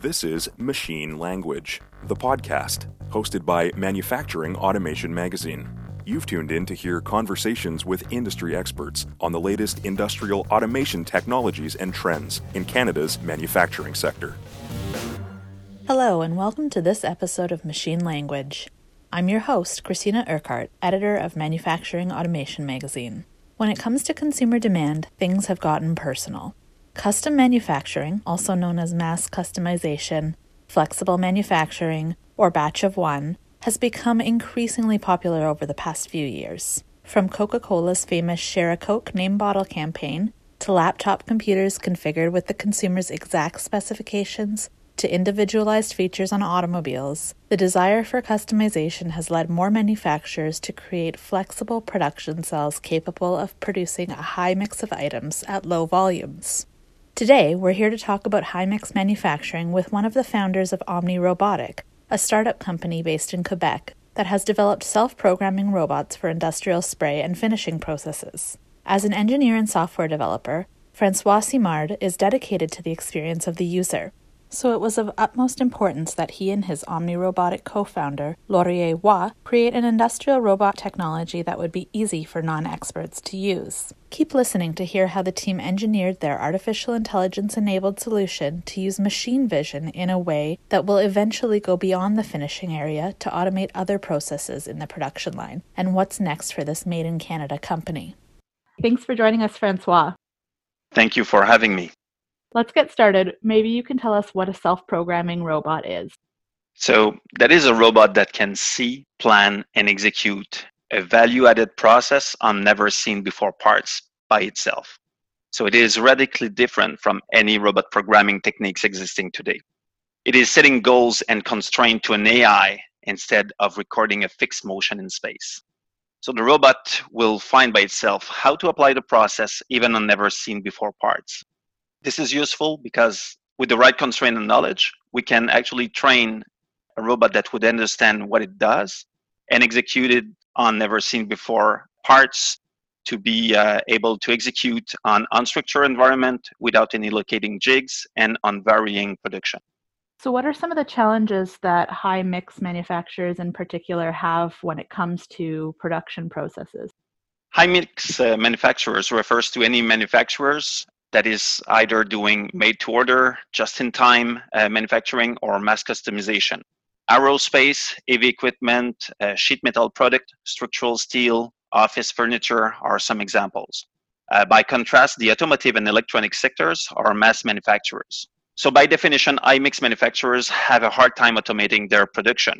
This is Machine Language, the podcast, hosted by Manufacturing Automation Magazine. You've tuned in to hear conversations with industry experts on the latest industrial automation technologies and trends in Canada's manufacturing sector. Hello, and welcome to this episode of Machine Language. I'm your host, Christina Urquhart, editor of Manufacturing Automation Magazine. When it comes to consumer demand, things have gotten personal. Custom manufacturing, also known as mass customization, flexible manufacturing, or batch of one, has become increasingly popular over the past few years. From Coca Cola's famous Share a Coke name bottle campaign, to laptop computers configured with the consumer's exact specifications, to individualized features on automobiles, the desire for customization has led more manufacturers to create flexible production cells capable of producing a high mix of items at low volumes. Today, we're here to talk about high mix manufacturing with one of the founders of Omni Robotic, a startup company based in Quebec that has developed self programming robots for industrial spray and finishing processes. As an engineer and software developer, Francois Simard is dedicated to the experience of the user so it was of utmost importance that he and his OmniRobotic co founder, Laurier Roy, create an industrial robot technology that would be easy for non experts to use. Keep listening to hear how the team engineered their artificial intelligence enabled solution to use machine vision in a way that will eventually go beyond the finishing area to automate other processes in the production line, and what's next for this Made in Canada company. Thanks for joining us, Francois. Thank you for having me. Let's get started. Maybe you can tell us what a self programming robot is. So, that is a robot that can see, plan, and execute a value added process on never seen before parts by itself. So, it is radically different from any robot programming techniques existing today. It is setting goals and constraints to an AI instead of recording a fixed motion in space. So the robot will find by itself how to apply the process even on never seen before parts. This is useful because with the right constraint and knowledge, we can actually train a robot that would understand what it does and execute it on never seen before parts to be uh, able to execute on unstructured environment without any locating jigs and on varying production. So, what are some of the challenges that high mix manufacturers in particular have when it comes to production processes? High mix uh, manufacturers refers to any manufacturers that is either doing made to order, just in time uh, manufacturing, or mass customization. Aerospace, AV equipment, uh, sheet metal product, structural steel, office furniture are some examples. Uh, by contrast, the automotive and electronic sectors are mass manufacturers. So, by definition, high mix manufacturers have a hard time automating their production,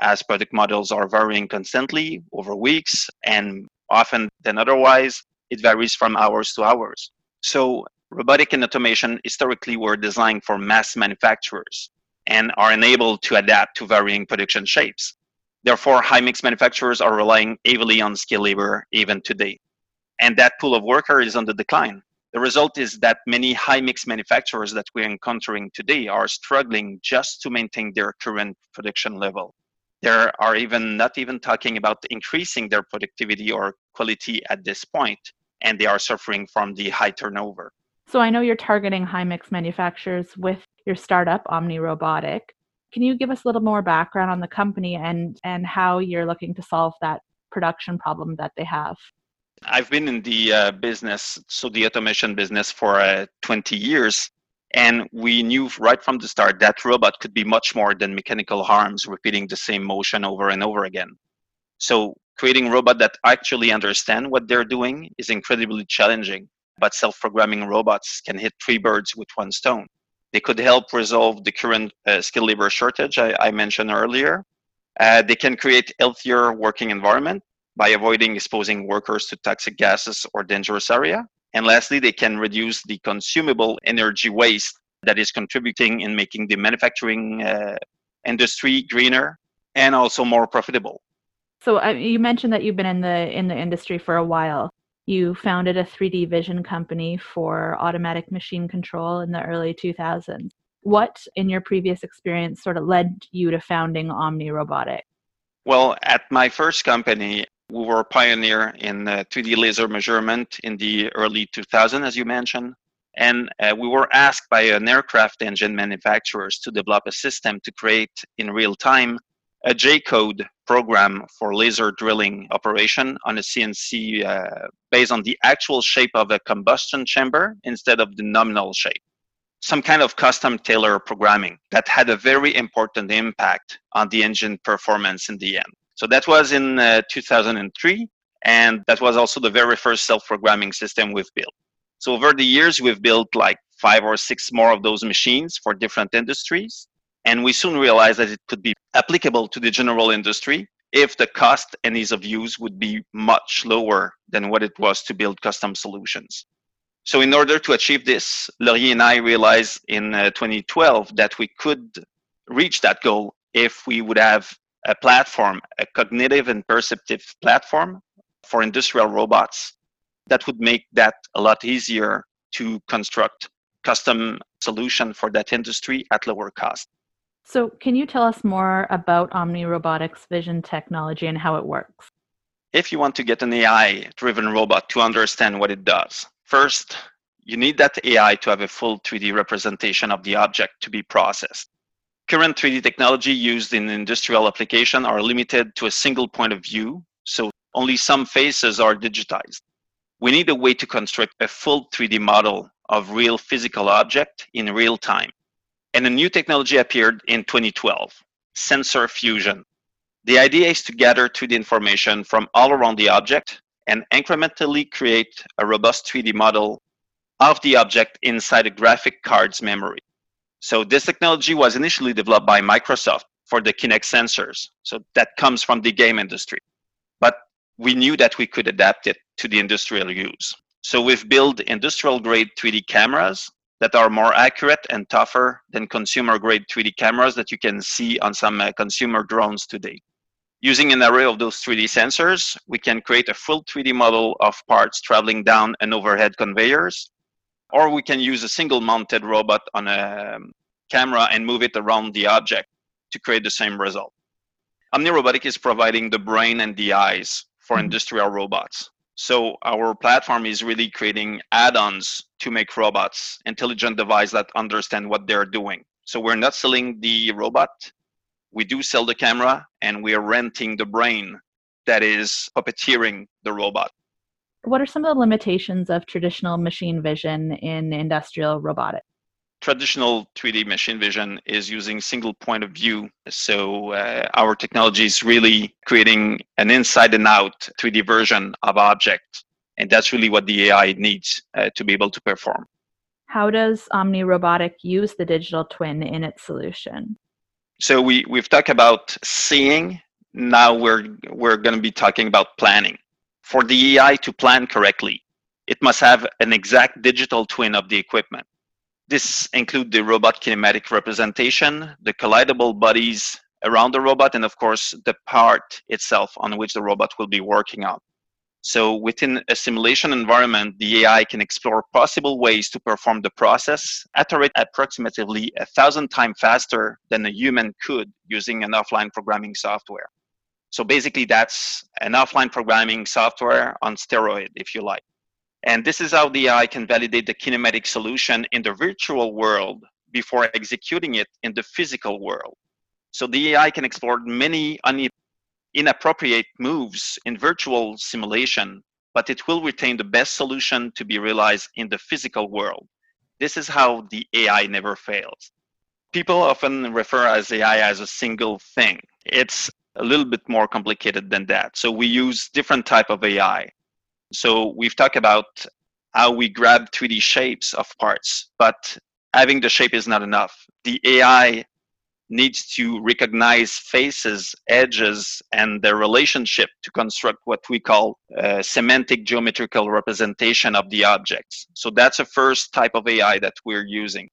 as product models are varying constantly over weeks and often than otherwise. It varies from hours to hours. So robotic and automation historically were designed for mass manufacturers and are enabled to adapt to varying production shapes. Therefore, high mix manufacturers are relying heavily on skilled labor even today. And that pool of workers is on the decline. The result is that many high mix manufacturers that we're encountering today are struggling just to maintain their current production level. They are even not even talking about increasing their productivity or quality at this point and they are suffering from the high turnover. So I know you're targeting high mix manufacturers with your startup, Omni Robotic. Can you give us a little more background on the company and, and how you're looking to solve that production problem that they have? I've been in the uh, business, so the automation business, for uh, 20 years. And we knew right from the start that robot could be much more than mechanical arms repeating the same motion over and over again. So creating robots that actually understand what they're doing is incredibly challenging. But self-programming robots can hit three birds with one stone. They could help resolve the current uh, skilled labor shortage I, I mentioned earlier. Uh, they can create healthier working environment by avoiding exposing workers to toxic gases or dangerous area. And lastly, they can reduce the consumable energy waste that is contributing in making the manufacturing uh, industry greener and also more profitable. So uh, you mentioned that you've been in the in the industry for a while. You founded a 3D vision company for automatic machine control in the early 2000s. What in your previous experience sort of led you to founding Omni Robotic? Well, at my first company, we were a pioneer in 3D laser measurement in the early 2000s, as you mentioned. And uh, we were asked by an aircraft engine manufacturers to develop a system to create in real time a G code program for laser drilling operation on a CNC uh, based on the actual shape of a combustion chamber instead of the nominal shape. Some kind of custom tailor programming that had a very important impact on the engine performance in the end. So that was in uh, 2003, and that was also the very first self programming system we've built. So over the years, we've built like five or six more of those machines for different industries. And we soon realized that it could be applicable to the general industry if the cost and ease of use would be much lower than what it was to build custom solutions. So, in order to achieve this, Laurier and I realized in uh, 2012 that we could reach that goal if we would have a platform, a cognitive and perceptive platform for industrial robots that would make that a lot easier to construct custom solution for that industry at lower cost. So, can you tell us more about Omni Robotics vision technology and how it works? If you want to get an AI driven robot to understand what it does, first, you need that AI to have a full 3D representation of the object to be processed. Current 3D technology used in industrial application are limited to a single point of view, so only some faces are digitized. We need a way to construct a full 3D model of real physical object in real time. And a new technology appeared in 2012, sensor fusion. The idea is to gather 3D information from all around the object and incrementally create a robust 3D model of the object inside a graphic card's memory. So this technology was initially developed by Microsoft for the Kinect sensors. So that comes from the game industry. But we knew that we could adapt it to the industrial use. So we've built industrial grade 3D cameras that are more accurate and tougher than consumer grade 3D cameras that you can see on some uh, consumer drones today. Using an array of those 3D sensors, we can create a full 3D model of parts traveling down an overhead conveyors, or we can use a single mounted robot on a um, camera and move it around the object to create the same result. Omni Robotic is providing the brain and the eyes for mm-hmm. industrial robots. So our platform is really creating add-ons to make robots, intelligent devices that understand what they're doing. So we're not selling the robot. We do sell the camera and we are renting the brain that is puppeteering the robot. What are some of the limitations of traditional machine vision in industrial robotics? Traditional 3D machine vision is using single point of view. So uh, our technology is really creating an inside and out 3D version of object. And that's really what the AI needs uh, to be able to perform. How does Omni Robotic use the digital twin in its solution? So we, we've talked about seeing. Now we're, we're going to be talking about planning. For the AI to plan correctly, it must have an exact digital twin of the equipment. This include the robot kinematic representation, the collidable bodies around the robot, and of course the part itself on which the robot will be working on. So within a simulation environment, the AI can explore possible ways to perform the process at a rate approximately a thousand times faster than a human could using an offline programming software. So basically that's an offline programming software on steroid, if you like. And this is how the AI can validate the kinematic solution in the virtual world before executing it in the physical world. So the AI can explore many inappropriate moves in virtual simulation, but it will retain the best solution to be realized in the physical world. This is how the AI never fails. People often refer as AI as a single thing. It's a little bit more complicated than that. So we use different type of AI. So we've talked about how we grab 3D shapes of parts, but having the shape is not enough. The AI needs to recognize faces, edges, and their relationship to construct what we call uh, semantic geometrical representation of the objects. So that's the first type of AI that we're using.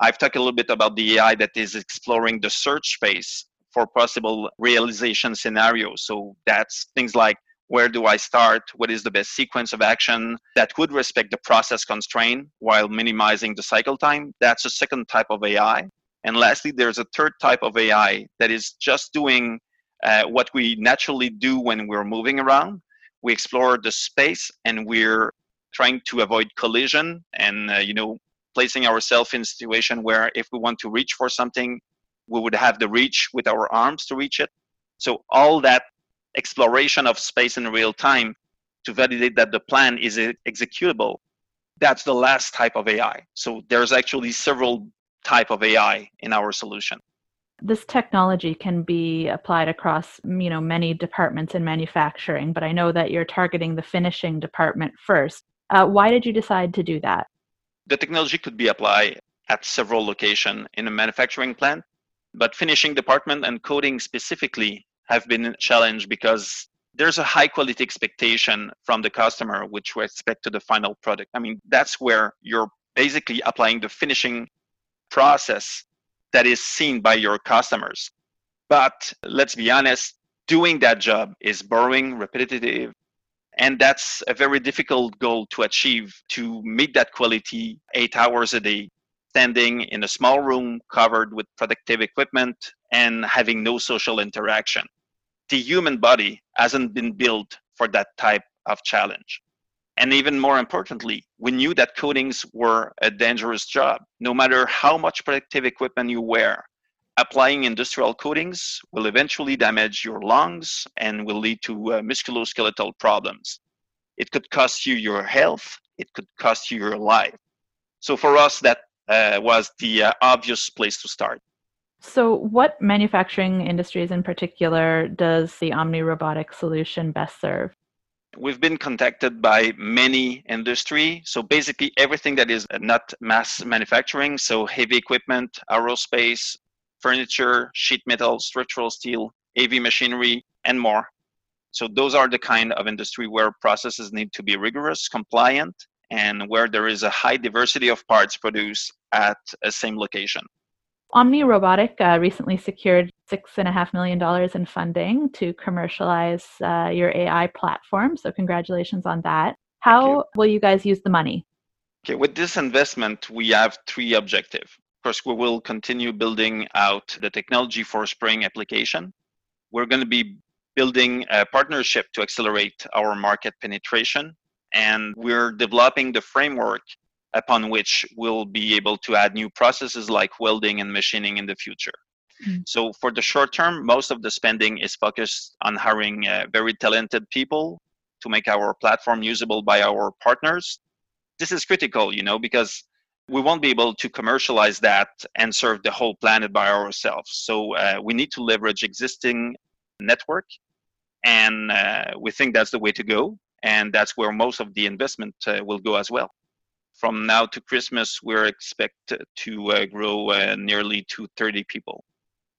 I've talked a little bit about the AI that is exploring the search space for possible realization scenarios. So that's things like where do I start? What is the best sequence of action that would respect the process constraint while minimizing the cycle time? That's a second type of AI. And lastly, there's a third type of AI that is just doing uh, what we naturally do when we're moving around. We explore the space and we're trying to avoid collision and uh, you know placing ourselves in a situation where if we want to reach for something, we would have the reach with our arms to reach it. So all that exploration of space in real time to validate that the plan is executable, that's the last type of AI. So there's actually several type of AI in our solution. This technology can be applied across, you know, many departments in manufacturing, but I know that you're targeting the finishing department first. Uh, why did you decide to do that? The technology could be applied at several locations in a manufacturing plant, but finishing department and coating specifically have been challenged because there's a high quality expectation from the customer which we expect to the final product. I mean, that's where you're basically applying the finishing process that is seen by your customers. But let's be honest, doing that job is boring, repetitive, and that's a very difficult goal to achieve to meet that quality eight hours a day, standing in a small room covered with protective equipment and having no social interaction. The human body hasn't been built for that type of challenge. And even more importantly, we knew that coatings were a dangerous job. No matter how much protective equipment you wear, applying industrial coatings will eventually damage your lungs and will lead to uh, musculoskeletal problems. It could cost you your health, it could cost you your life. So for us, that uh, was the uh, obvious place to start. So, what manufacturing industries in particular does the Omni Robotic solution best serve? We've been contacted by many industry. So basically everything that is not mass manufacturing, so heavy equipment, aerospace, furniture, sheet metal, structural steel, AV machinery, and more. So those are the kind of industry where processes need to be rigorous, compliant, and where there is a high diversity of parts produced at a same location. Omni Robotic uh, recently secured $6.5 million in funding to commercialize uh, your AI platform. So, congratulations on that. How will you guys use the money? Okay, with this investment, we have three objectives. First, we will continue building out the technology for spraying application. We're going to be building a partnership to accelerate our market penetration. And we're developing the framework upon which we'll be able to add new processes like welding and machining in the future. Mm-hmm. So for the short term, most of the spending is focused on hiring uh, very talented people to make our platform usable by our partners. This is critical, you know, because we won't be able to commercialize that and serve the whole planet by ourselves. So uh, we need to leverage existing network, and uh, we think that's the way to go, and that's where most of the investment uh, will go as well from now to Christmas, we're expected to uh, grow uh, nearly to 30 people.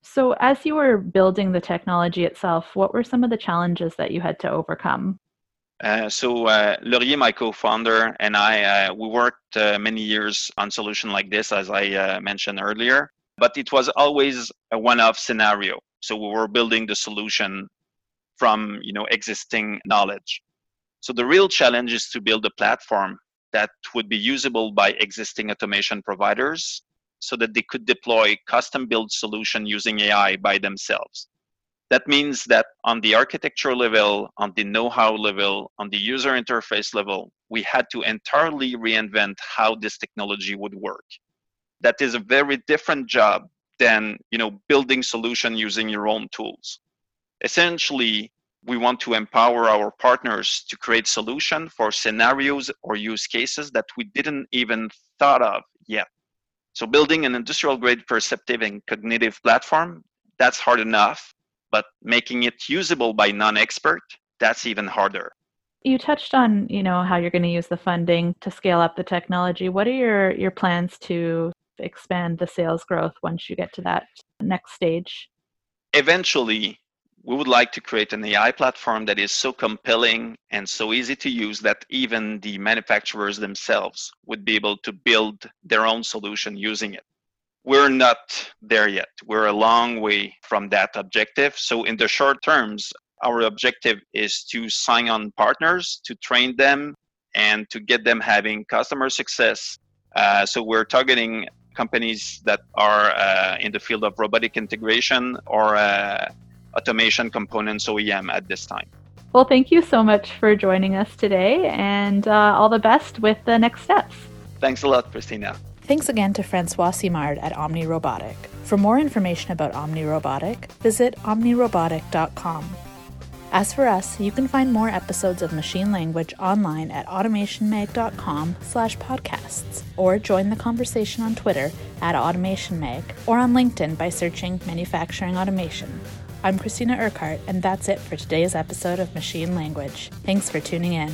So, as you were building the technology itself, what were some of the challenges that you had to overcome? Uh, so, uh, Laurier, my co-founder, and I, uh, we worked uh, many years on solution like this, as I mentioned earlier. But it was always a one-off scenario. So we were building the solution from you know existing knowledge. So the real challenge is to build a platform that would be usable by existing automation providers so that they could deploy custom built solution using AI by themselves. That means that on the architecture level, on the know-how level, on the user interface level, we had to entirely reinvent how this technology would work. That is a very different job than you know building solution using your own tools. Essentially, we want to empower our partners to create solution for scenarios or use cases that we didn't even thought of yet. So building an industrial grade perceptive and cognitive platform, that's hard enough, but making it usable by non-expert, that's even harder. You touched on, you know, how you're going to use the funding to scale up the technology. What are your your plans to expand the sales growth once you get to that next stage? Eventually, we would like to create an AI platform that is so compelling and so easy to use that even the manufacturers themselves would be able to build their own solution using it. We're not there yet. We're a long way from that objective. So, in the short terms, our objective is to sign on partners, to train them, and to get them having customer success. Uh, so, we're targeting companies that are uh, in the field of robotic integration or uh, automation components OEM at this time. Well, thank you so much for joining us today and uh, all the best with the next steps. Thanks a lot, Christina. Thanks again to Francois Simard at Omni Robotic. For more information about Omni Robotic, visit omnirobotic.com. As for us, you can find more episodes of Machine Language online at automationmag.com slash podcasts, or join the conversation on Twitter at automationmag, or on LinkedIn by searching Manufacturing Automation. I'm Christina Urquhart, and that's it for today's episode of Machine Language. Thanks for tuning in.